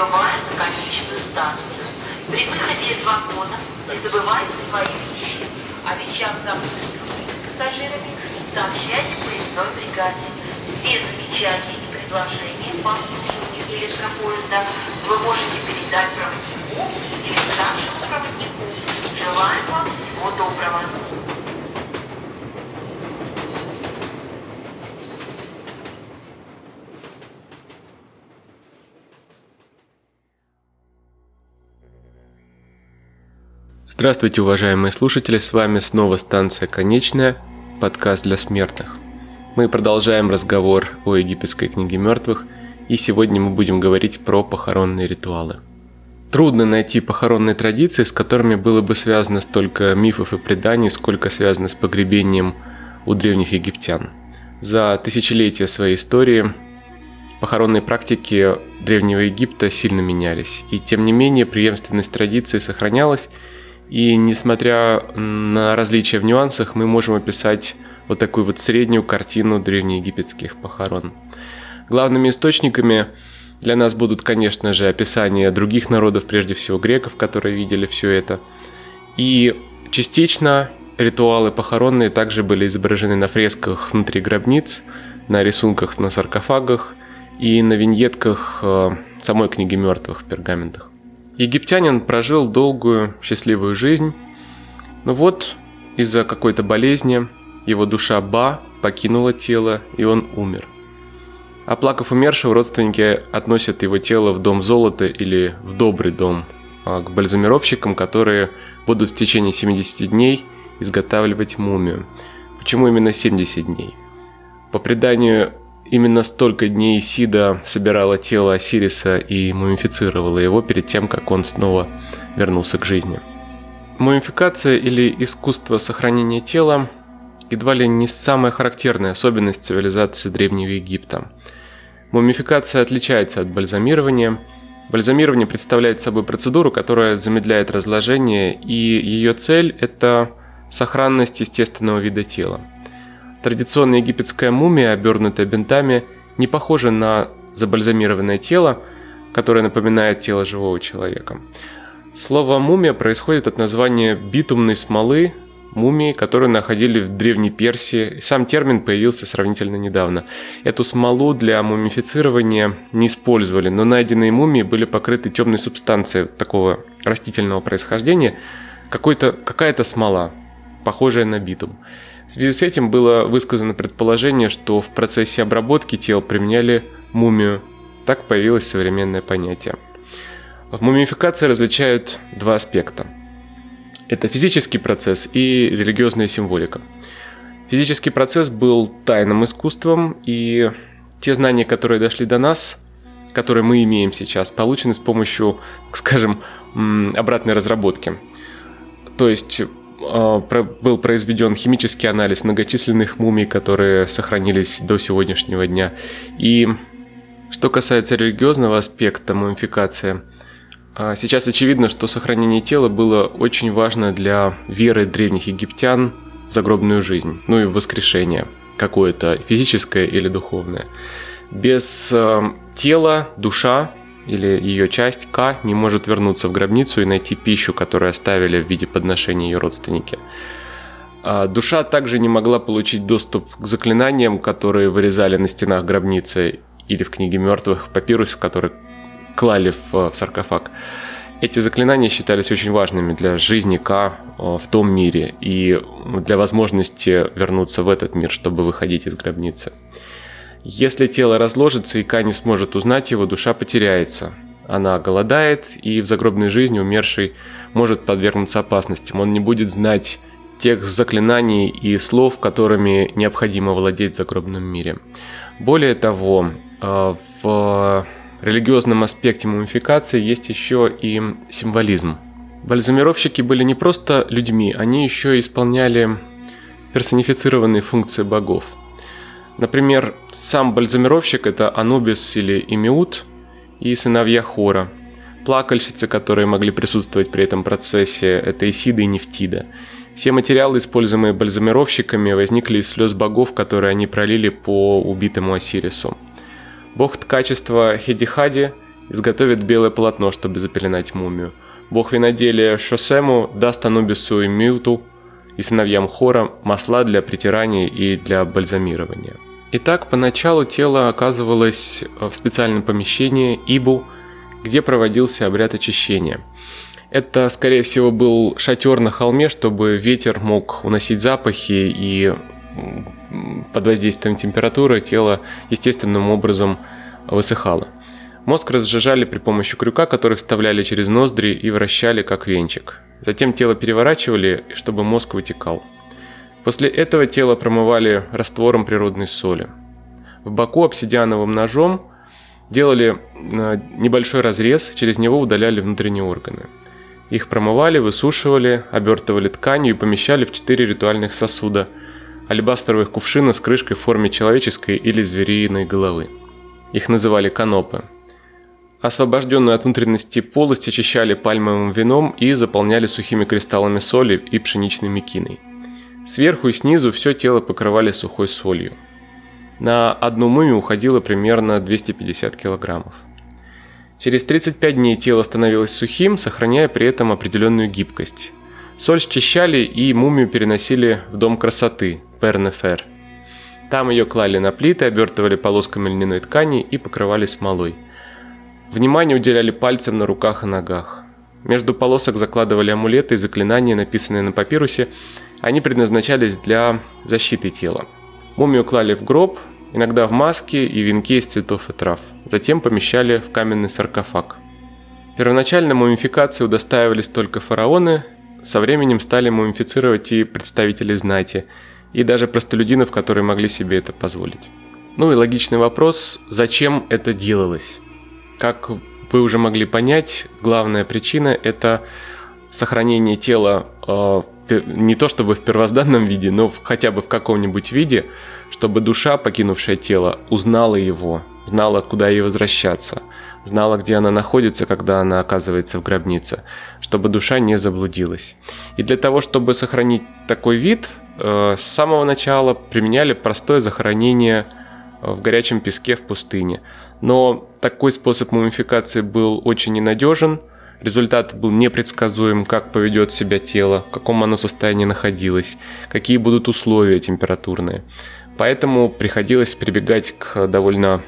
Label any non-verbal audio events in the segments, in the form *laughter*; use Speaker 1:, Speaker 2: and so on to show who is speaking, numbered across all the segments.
Speaker 1: прибываем на конечную станцию. При выходе из вагона не забывайте свои вещи. О вещах, забытых пассажирами, сообщайте поездной бригаде. Без замечаний и предложений по обслуживанию электропоезда вы можете передать проводнику или старшему проводнику. Желаем вам всего доброго.
Speaker 2: Здравствуйте, уважаемые слушатели, с вами снова станция «Конечная», подкаст для смертных. Мы продолжаем разговор о египетской книге мертвых, и сегодня мы будем говорить про похоронные ритуалы. Трудно найти похоронные традиции, с которыми было бы связано столько мифов и преданий, сколько связано с погребением у древних египтян. За тысячелетия своей истории похоронные практики Древнего Египта сильно менялись, и тем не менее преемственность традиции сохранялась – и несмотря на различия в нюансах, мы можем описать вот такую вот среднюю картину древнеегипетских похорон. Главными источниками для нас будут, конечно же, описания других народов, прежде всего греков, которые видели все это. И частично ритуалы похоронные также были изображены на фресках внутри гробниц, на рисунках на саркофагах и на виньетках э, самой книги мертвых в пергаментах. Египтянин прожил долгую, счастливую жизнь, но вот из-за какой-то болезни его душа Ба покинула тело, и он умер. Оплакав умершего, родственники относят его тело в дом золота или в добрый дом, а, к бальзамировщикам, которые будут в течение 70 дней изготавливать мумию. Почему именно 70 дней? По преданию, Именно столько дней Сида собирала тело Осириса и мумифицировала его перед тем, как он снова вернулся к жизни. Мумификация или искусство сохранения тела едва ли не самая характерная особенность цивилизации Древнего Египта. Мумификация отличается от бальзамирования. Бальзамирование представляет собой процедуру, которая замедляет разложение, и ее цель – это сохранность естественного вида тела – Традиционная египетская мумия, обернутая бинтами, не похожа на забальзамированное тело, которое напоминает тело живого человека. Слово «мумия» происходит от названия битумной смолы, мумии, которую находили в Древней Персии. Сам термин появился сравнительно недавно. Эту смолу для мумифицирования не использовали, но найденные мумии были покрыты темной субстанцией такого растительного происхождения, какая-то смола, похожая на битум. В связи с этим было высказано предположение, что в процессе обработки тел применяли мумию. Так появилось современное понятие. В мумификации различают два аспекта. Это физический процесс и религиозная символика. Физический процесс был тайным искусством, и те знания, которые дошли до нас, которые мы имеем сейчас, получены с помощью, *laughs* скажем, обратной разработки. То есть был произведен химический анализ многочисленных мумий, которые сохранились до сегодняшнего дня. И что касается религиозного аспекта мумификации, а, сейчас очевидно, что сохранение тела было очень важно для веры древних египтян в загробную жизнь, ну и воскрешение какое-то физическое или духовное. Без а, тела душа или ее часть К не может вернуться в гробницу и найти пищу, которую оставили в виде подношения ее родственники. А душа также не могла получить доступ к заклинаниям, которые вырезали на стенах гробницы или в книге мертвых папирус, который клали в, в саркофаг. Эти заклинания считались очень важными для жизни К в том мире и для возможности вернуться в этот мир, чтобы выходить из гробницы. Если тело разложится и Ка не сможет узнать его, душа потеряется. Она голодает, и в загробной жизни умерший может подвергнуться опасностям. Он не будет знать тех заклинаний и слов, которыми необходимо владеть в загробном мире. Более того, э, в религиозном аспекте мумификации есть еще и символизм. Бальзамировщики были не просто людьми, они еще исполняли персонифицированные функции богов – Например, сам бальзамировщик – это Анубис или Имиут и сыновья Хора. Плакальщицы, которые могли присутствовать при этом процессе – это Исида и Нефтида. Все материалы, используемые бальзамировщиками, возникли из слез богов, которые они пролили по убитому Осирису. Бог ткачества Хедихади изготовит белое полотно, чтобы запеленать мумию. Бог виноделия Шосему даст Анубису и Мюту и сыновьям Хора масла для притирания и для бальзамирования. Итак, поначалу тело оказывалось в специальном помещении Ибу, где проводился обряд очищения. Это, скорее всего, был шатер на холме, чтобы ветер мог уносить запахи и под воздействием температуры тело естественным образом высыхало. Мозг разжижали при помощи крюка, который вставляли через ноздри и вращали как венчик. Затем тело переворачивали, чтобы мозг вытекал. После этого тело промывали раствором природной соли. В боку обсидиановым ножом делали э, небольшой разрез, через него удаляли внутренние органы. Их промывали, высушивали, обертывали тканью и помещали в четыре ритуальных сосуда – алебастровых кувшина с крышкой в форме человеческой или звериной головы. Их называли канопы. Освобожденную от внутренности полость очищали пальмовым вином и заполняли сухими кристаллами соли и пшеничной мекиной. Сверху и снизу все тело покрывали сухой солью. На одну мумию уходило примерно 250 килограммов. Через 35 дней тело становилось сухим, сохраняя при этом определенную гибкость. Соль счищали и мумию переносили в дом красоты, Пернефер. Там ее клали на плиты, обертывали полосками льняной ткани и покрывали смолой – Внимание уделяли пальцам на руках и ногах. Между полосок закладывали амулеты и заклинания, написанные на папирусе. Они предназначались для защиты тела. Мумию клали в гроб, иногда в маске и венке из цветов и трав. Затем помещали в каменный саркофаг. Первоначально мумификации удостаивались только фараоны, со временем стали мумифицировать и представители знати, и даже простолюдинов, которые могли себе это позволить. Ну и логичный вопрос, зачем это делалось? Как вы уже могли понять, главная причина – это сохранение тела э, не то чтобы в первозданном виде, но хотя бы в каком-нибудь виде, чтобы душа, покинувшая тело, узнала его, знала, куда ей возвращаться, знала, где она находится, когда она оказывается в гробнице, чтобы душа не заблудилась. И для того, чтобы сохранить такой вид, э, с самого начала применяли простое захоронение в горячем песке в пустыне. Но такой способ мумификации был очень ненадежен, результат был непредсказуем, как поведет себя тело, в каком оно состоянии находилось, какие будут условия температурные. Поэтому приходилось прибегать к довольно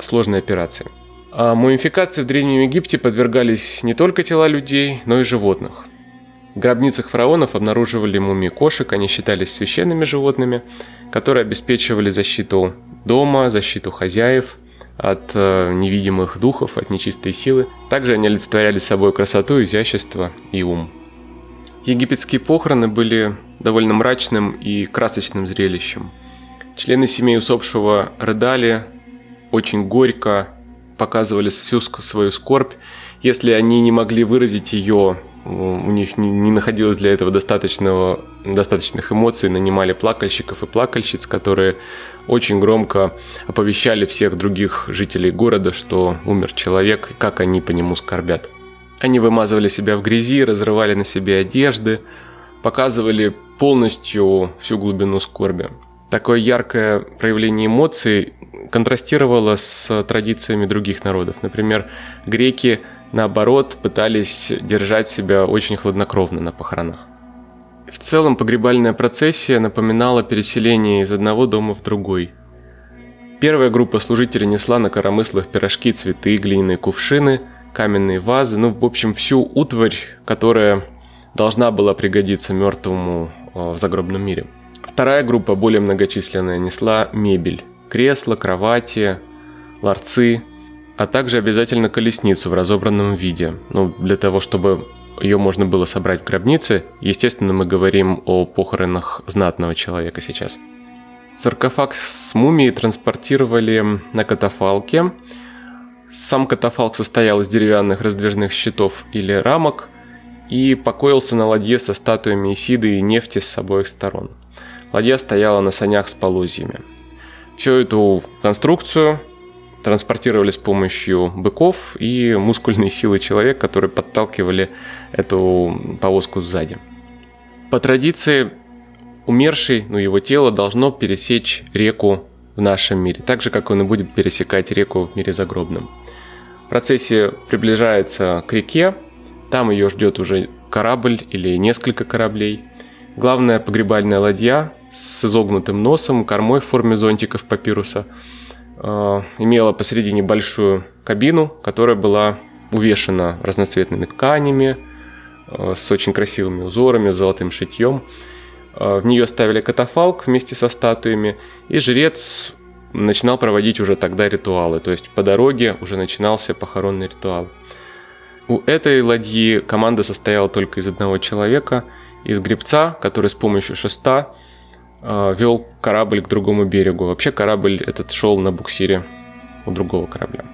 Speaker 2: сложной операции. А мумификации в Древнем Египте подвергались не только тела людей, но и животных. В гробницах фараонов обнаруживали мумии кошек, они считались священными животными, которые обеспечивали защиту дома, защиту хозяев от э, невидимых духов, от нечистой силы. Также они олицетворяли собой красоту, изящество и ум. Египетские похороны были довольно мрачным и красочным зрелищем. Члены семей усопшего рыдали очень горько, показывали всю свою скорбь. Если они не могли выразить ее у них не, находилось для этого достаточного, достаточных эмоций, нанимали плакальщиков и плакальщиц, которые очень громко оповещали всех других жителей города, что умер человек и как они по нему скорбят. Они вымазывали себя в грязи, разрывали на себе одежды, показывали полностью всю глубину скорби. Такое яркое проявление эмоций контрастировало с традициями других народов. Например, греки – наоборот, пытались держать себя очень хладнокровно на похоронах. В целом погребальная процессия напоминала переселение из одного дома в другой. Первая группа служителей несла на коромыслах пирожки, цветы, глиняные кувшины, каменные вазы, ну, в общем, всю утварь, которая должна была пригодиться мертвому э, в загробном мире. Вторая группа, более многочисленная, несла мебель. Кресла, кровати, ларцы, а также обязательно колесницу в разобранном виде. Ну, для того, чтобы ее можно было собрать в гробнице, естественно, мы говорим о похоронах знатного человека сейчас. Саркофаг с мумией транспортировали на катафалке. Сам катафалк состоял из деревянных раздвижных щитов или рамок и покоился на ладье со статуями Исиды и нефти с обоих сторон. Ладья стояла на санях с полозьями. Всю эту конструкцию транспортировали с помощью быков и мускульной силы человека, которые подталкивали эту повозку сзади. По традиции, умерший, ну его тело должно пересечь реку в нашем мире, так же, как он и будет пересекать реку в мире загробном. процессе приближается к реке, там ее ждет уже корабль или несколько кораблей. Главная погребальная ладья с изогнутым носом, кормой в форме зонтиков папируса имела посередине большую кабину, которая была увешана разноцветными тканями, э, с очень красивыми узорами, с золотым шитьем. Э, в нее ставили катафалк вместе со статуями, и жрец начинал проводить уже тогда ритуалы, то есть по дороге уже начинался похоронный ритуал. У этой ладьи команда состояла только из одного человека, из гребца, который с помощью шеста э, вел корабль к другому берегу. Вообще корабль этот шел на буксире у другого корабля.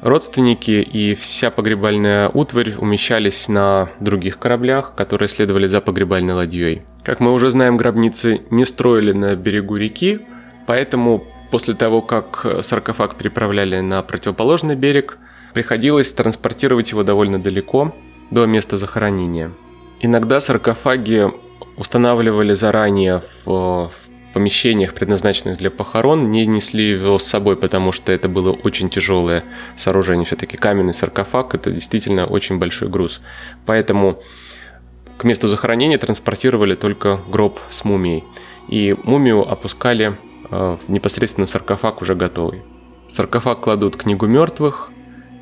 Speaker 2: Родственники и вся погребальная утварь умещались на других кораблях, которые следовали за погребальной ладьей. Как мы уже знаем, гробницы не строили на берегу реки, поэтому После того, как саркофаг переправляли на противоположный берег, приходилось транспортировать его довольно далеко, до места захоронения. Иногда саркофаги устанавливали заранее в, помещениях, предназначенных для похорон, не несли его с собой, потому что это было очень тяжелое сооружение. Все-таки каменный саркофаг – это действительно очень большой груз. Поэтому к месту захоронения транспортировали только гроб с мумией. И мумию опускали Э, непосредственно саркофаг уже готовый. В саркофаг кладут книгу мертвых,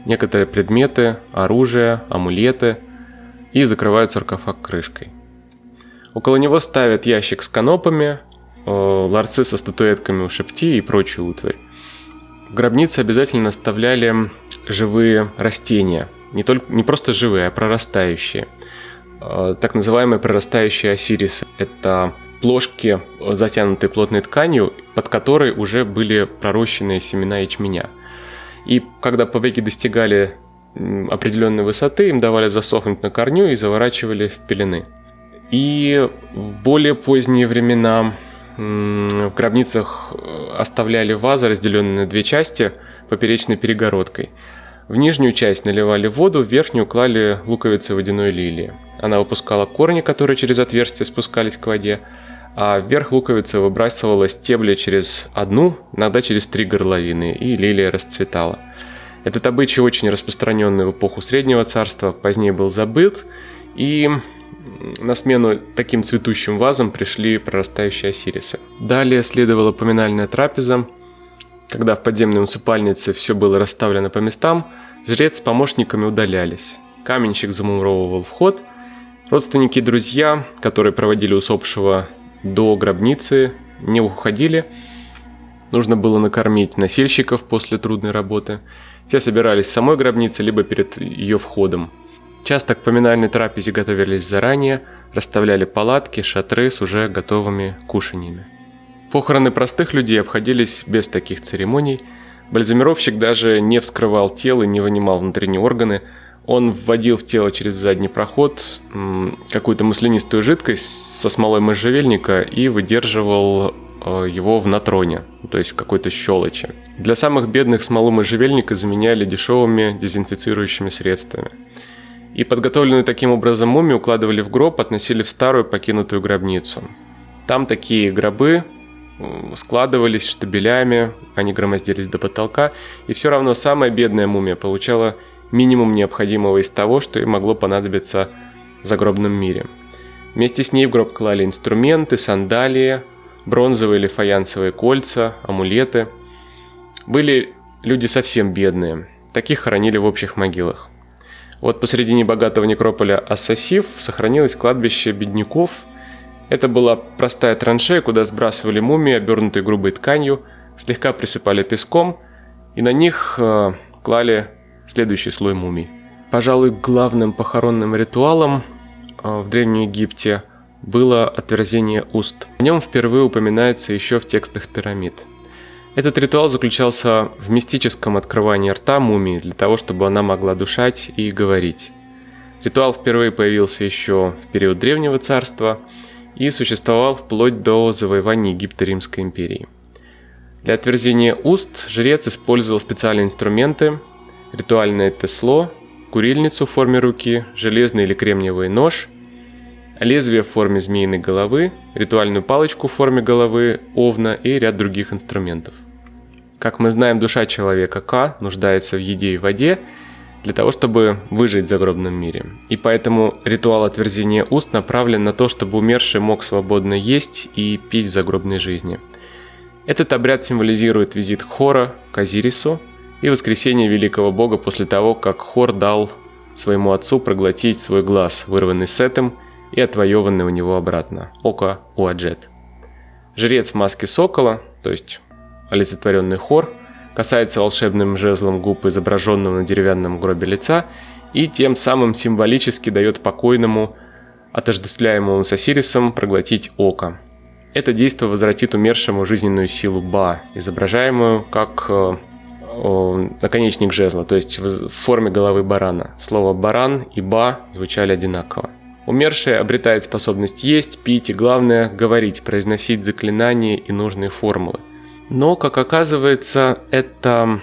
Speaker 2: некоторые предметы, оружие, амулеты и закрывают саркофаг крышкой. Около него ставят ящик с канопами, э, ларцы со статуэтками у шепти и прочую утварь. В гробнице обязательно оставляли живые растения, не, только, не просто живые, а прорастающие. Э, так называемые прорастающие осирисы – это плошки, затянутые плотной тканью, под которой уже были пророщенные семена ячменя. И когда побеги достигали определенной высоты, им давали засохнуть на корню и заворачивали в пелены. И в более поздние времена в гробницах э, оставляли вазы, разделенные на две части, поперечной перегородкой. В нижнюю часть наливали воду, в верхнюю клали луковицы водяной лилии. Она выпускала корни, которые через отверстие спускались к воде, а вверх луковица выбрасывала стебли через одну, иногда через три горловины, и лилия расцветала. Этот обычай очень распространенный в эпоху Среднего Царства, позднее был забыт, и на смену таким цветущим вазам пришли прорастающие осирисы. Далее следовала поминальная трапеза, когда в подземной усыпальнице все было расставлено по местам, жрец с помощниками удалялись. Каменщик замуровывал вход, родственники и друзья, которые проводили усопшего до гробницы не уходили. Нужно было накормить носильщиков после трудной работы. Все собирались в самой гробнице, либо перед ее входом. Часто к поминальной трапезе готовились заранее, расставляли палатки, шатры с уже готовыми кушаньями. Похороны простых людей обходились без таких церемоний. Бальзамировщик даже не вскрывал тело, не вынимал внутренние органы – он вводил в тело через задний проход какую-то маслянистую жидкость со смолой можжевельника и выдерживал э, его в натроне, то есть в какой-то щелочи. Для самых бедных смолу можжевельника заменяли дешевыми дезинфицирующими средствами. И подготовленную таким образом мумию укладывали в гроб, относили в старую покинутую гробницу. Там такие гробы складывались штабелями, они громоздились до потолка, и все равно самая бедная мумия получала минимум необходимого из того, что им могло понадобиться в загробном мире. Вместе с ней в гроб клали инструменты, сандалии, бронзовые или фаянсовые кольца, амулеты. Были люди совсем бедные. Таких хоронили в общих могилах. Вот посредине богатого некрополя Ассасив сохранилось кладбище бедняков. Это была простая траншея, куда сбрасывали мумии, обернутые грубой тканью, слегка присыпали песком, и на них э, клали следующий слой мумий. Пожалуй, главным похоронным ритуалом а, в Древнем Египте было отверзение уст. О нем впервые упоминается еще в текстах пирамид. Этот ритуал заключался в мистическом открывании рта мумии для того, чтобы она могла душать и говорить. Ритуал впервые появился еще в период Древнего Царства и существовал вплоть до завоевания Египта Римской империи. Для отверзения уст жрец использовал специальные инструменты, ритуальное тесло, курильницу в форме руки, железный или кремниевый нож, лезвие в форме змеиной головы, ритуальную палочку в форме головы, овна и ряд других инструментов. Как мы знаем, душа человека К нуждается в еде и воде для того, чтобы выжить в загробном мире. И поэтому ритуал отверзения уст направлен на то, чтобы умерший мог свободно есть и пить в загробной жизни. Этот обряд символизирует визит Хора к Азирису и воскресение великого бога после того, как Хор дал своему отцу проглотить свой глаз, вырванный Сетом и отвоеванный у него обратно, око Уаджет. Жрец в маске сокола, то есть олицетворенный хор, касается волшебным жезлом губ изображенного на деревянном гробе лица и тем самым символически дает покойному, отождествляемому с Осирисом, проглотить око. Это действие возвратит умершему жизненную силу Ба, изображаемую как э, наконечник жезла, то есть в форме головы барана. Слово «баран» и «ба» звучали одинаково. Умерший обретает способность есть, пить и, главное, говорить, произносить заклинания и нужные формулы. Но, как оказывается, это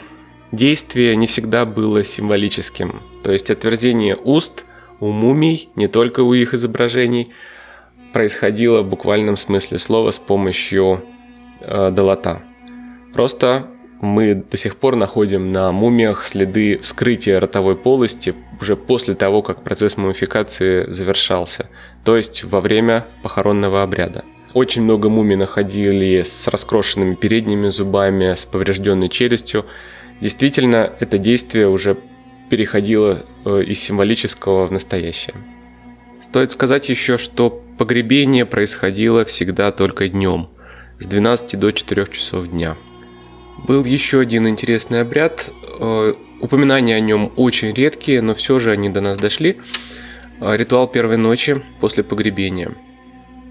Speaker 2: действие не всегда было символическим. То есть отверзение уст у мумий, не только у их изображений, происходило в буквальном смысле слова с помощью э, долота. Просто мы до сих пор находим на мумиях следы вскрытия ротовой полости уже после того, как процесс мумификации завершался, то есть во время похоронного обряда. Очень много мумий находили с раскрошенными передними зубами, с поврежденной челюстью. Действительно, это действие уже переходило э, из символического в настоящее. Стоит сказать еще, что погребение происходило всегда только днем, с 12 до 4 часов дня. Был еще один интересный обряд. Э, упоминания о нем очень редкие, но все же они до нас дошли. Э, ритуал первой ночи после погребения –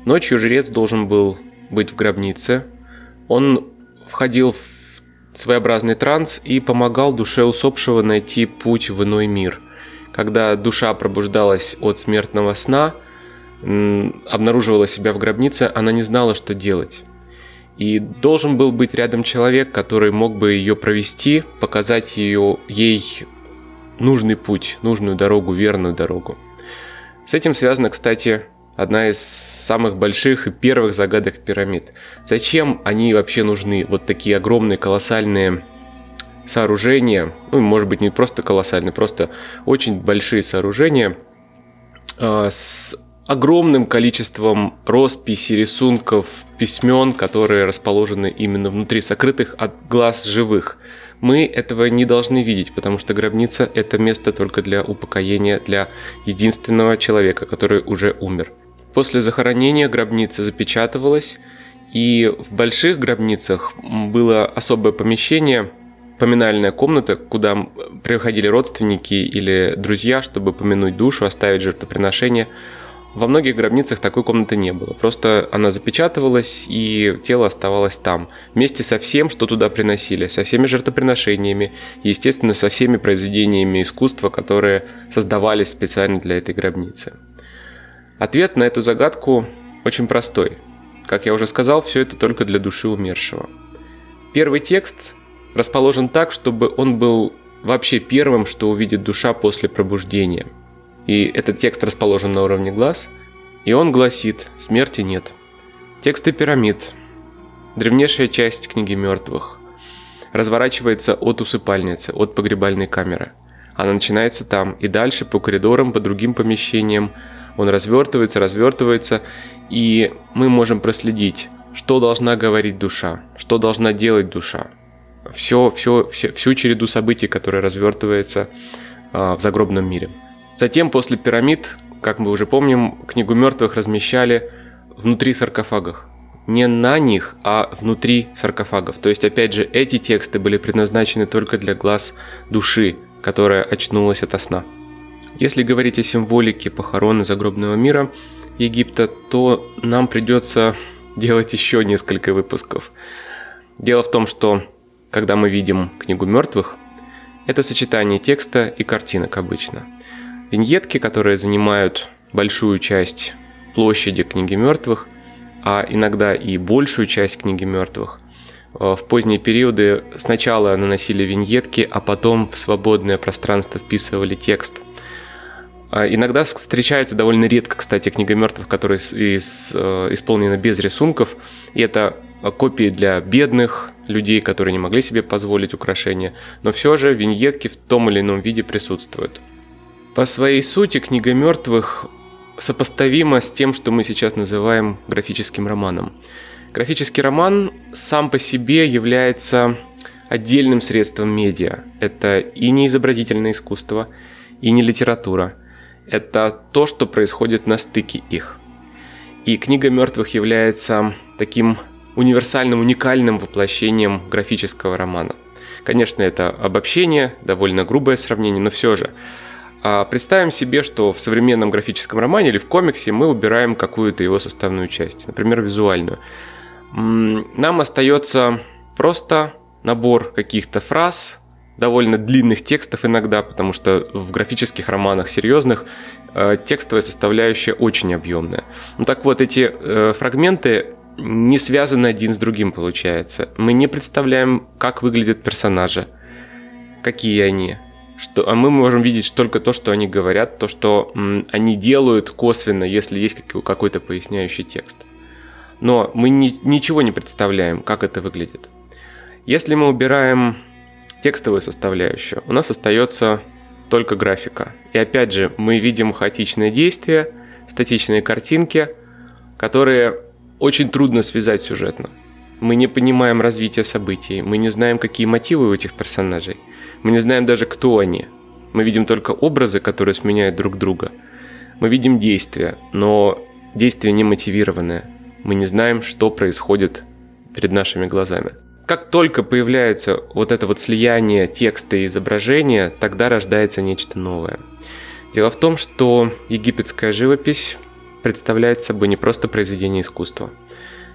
Speaker 2: Ночью жрец должен был быть в гробнице. Он входил в своеобразный транс и помогал душе усопшего найти путь в иной мир. Когда душа пробуждалась от смертного сна, обнаруживала себя в гробнице, она не знала, что делать. И должен был быть рядом человек, который мог бы ее провести, показать ее, ей нужный путь, нужную дорогу, верную дорогу. С этим связано, кстати, одна из самых больших и первых загадок пирамид. Зачем они вообще нужны? Вот такие огромные, колоссальные сооружения, ну, может быть, не просто колоссальные, просто очень большие сооружения э, с огромным количеством росписей, рисунков, письмен, которые расположены именно внутри, сокрытых от глаз живых. Мы этого не должны видеть, потому что гробница – это место только для упокоения, для единственного человека, который уже умер. После захоронения гробница запечатывалась, и в больших гробницах было особое помещение, поминальная комната, куда приходили родственники или друзья, чтобы помянуть душу, оставить жертвоприношение. Во многих гробницах такой комнаты не было. Просто она запечатывалась, и тело оставалось там. Вместе со всем, что туда приносили. Со всеми жертвоприношениями. И, естественно, со всеми произведениями искусства, которые создавались специально для этой гробницы. Ответ на эту загадку очень простой. Как я уже сказал, все это только для души умершего. Первый текст расположен так, чтобы он был вообще первым, что увидит душа после пробуждения. И этот текст расположен на уровне глаз, и он гласит «Смерти нет». Тексты пирамид, древнейшая часть книги мертвых, разворачивается от усыпальницы, от погребальной камеры. Она начинается там и дальше по коридорам, по другим помещениям, он развертывается, развертывается, и мы можем проследить, что должна говорить душа, что должна делать душа. Все, все, все, всю череду событий, которая развертывается э, в загробном мире. Затем, после пирамид, как мы уже помним, книгу мертвых размещали внутри саркофагов. Не на них, а внутри саркофагов. То есть, опять же, эти тексты были предназначены только для глаз души, которая очнулась от сна. Если говорить о символике похорон загробного мира Египта, то нам придется делать еще несколько выпусков. Дело в том, что когда мы видим книгу мертвых, это сочетание текста и картинок обычно. Виньетки, которые занимают большую часть площади книги мертвых, а иногда и большую часть книги мертвых, э, в поздние периоды сначала наносили виньетки, а потом в свободное пространство вписывали текст – А иногда встречается довольно редко, кстати, книга мертвых, которая из, э, исполнена без рисунков. И это копии для бедных людей, которые не могли себе позволить украшения. Но все же виньетки в том или ином виде присутствуют. По своей сути книга мертвых сопоставима с тем, что мы сейчас называем графическим романом. Графический роман сам по себе является отдельным средством медиа. Это и не изобразительное искусство, и не литература. Это то, что происходит на стыке их. И книга мертвых является таким универсальным, уникальным воплощением графического романа. Конечно, это обобщение, довольно грубое сравнение, но все же. А представим себе, что в современном графическом романе или в комиксе мы убираем какую-то его составную часть, например, визуальную. Нам остается просто набор каких-то фраз, довольно длинных текстов иногда, потому что в графических романах серьезных э, текстовая составляющая очень объемная. Ну так вот, эти э, фрагменты не связаны один с другим, получается. Мы не представляем, как выглядят персонажи, какие они, что, а мы можем видеть только то, что они говорят, то, что м, они делают косвенно, если есть какой-то поясняющий текст. Но мы ни, ничего не представляем, как это выглядит. Если мы убираем текстовую составляющую, у нас остается только графика. И опять же, мы видим хаотичные действия, статичные картинки, которые очень трудно связать сюжетно. Мы не понимаем развития событий, мы не знаем, какие мотивы у этих персонажей, мы не знаем даже, кто они. Мы видим только образы, которые сменяют друг друга. Мы видим действия, но действия не мотивированные. Мы не знаем, что происходит перед нашими глазами. Как только появляется вот это вот слияние текста и изображения, тогда рождается нечто новое. Дело в том, что египетская живопись представляет собой не просто произведение искусства.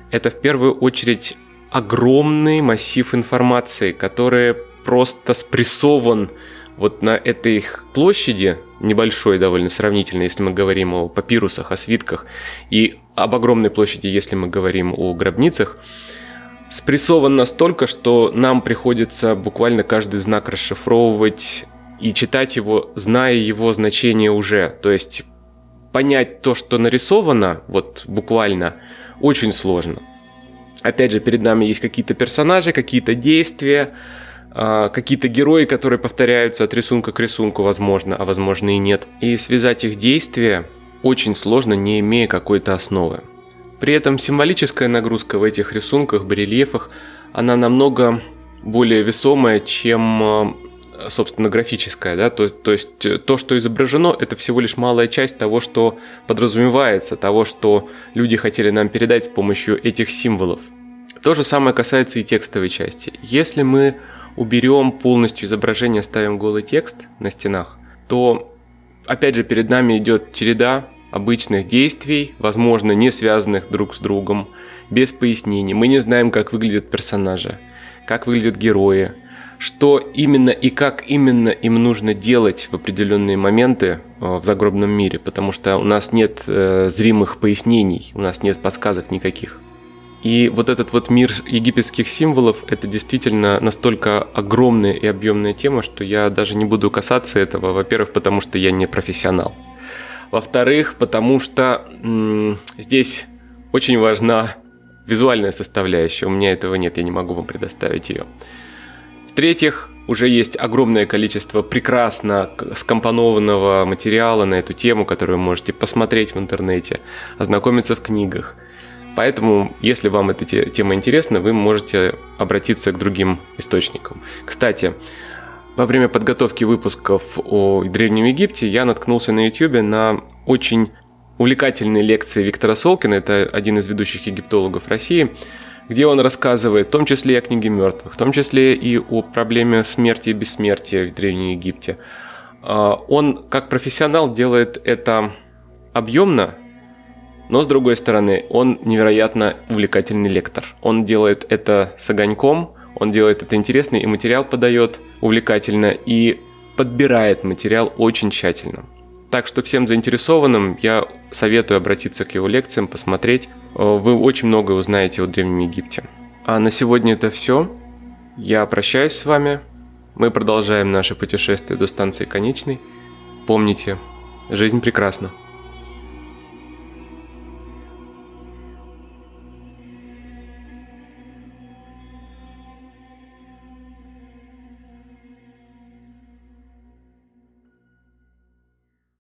Speaker 2: Это в первую очередь огромный массив информации, который просто спрессован вот на этой площади, небольшой довольно сравнительно, если мы говорим о папирусах, о свитках, и об огромной площади, если мы говорим о гробницах, спрессован настолько, что нам приходится буквально каждый знак расшифровывать и читать его, зная его значение уже. То есть понять то, что нарисовано, вот буквально, очень сложно. Опять же, перед нами есть какие-то персонажи, какие-то действия, какие-то герои, которые повторяются от рисунка к рисунку, возможно, а возможно и нет. И связать их действия очень сложно, не имея какой-то основы. При этом символическая нагрузка в этих рисунках, барельефах, она намного более весомая, чем, э, собственно, графическая. Да? То, то есть э, то, что изображено, это всего лишь малая часть того, что подразумевается, того, что люди хотели нам передать с помощью этих символов. То же самое касается и текстовой части. Если мы уберем полностью изображение, ставим голый текст на стенах, то опять же перед нами идет череда обычных действий, возможно, не связанных друг с другом, без пояснений. Мы не знаем, как выглядят персонажи, как выглядят герои, что именно и как именно им нужно делать в определенные моменты э, в загробном мире, потому что у нас нет э, зримых пояснений, у нас нет подсказок никаких. И вот этот вот мир египетских символов, это действительно настолько огромная и объемная тема, что я даже не буду касаться этого. Во-первых, потому что я не профессионал. Во-вторых, потому что м- здесь очень важна визуальная составляющая. У меня этого нет, я не могу вам предоставить ее. В-третьих, уже есть огромное количество прекрасно скомпонованного материала на эту тему, который вы можете посмотреть в интернете, ознакомиться в книгах. Поэтому, если вам эта тема интересна, вы можете обратиться к другим источникам. Кстати, во время подготовки выпусков о Древнем Египте я наткнулся на YouTube на очень увлекательные лекции Виктора Солкина, это один из ведущих египтологов России, где он рассказывает в том числе и о книге мертвых, в том числе и о проблеме смерти и бессмертия в Древнем Египте. А, он как профессионал делает это объемно, но с другой стороны, он невероятно увлекательный лектор. Он делает это с огоньком, он делает это интересно, и материал подает увлекательно, и подбирает материал очень тщательно. Так что всем заинтересованным я советую обратиться к его лекциям, посмотреть. Э, вы очень много узнаете о Древнем Египте. А на сегодня это все. Я прощаюсь с вами. Мы продолжаем наше путешествие до станции конечной. Помните, Жизнь прекрасна.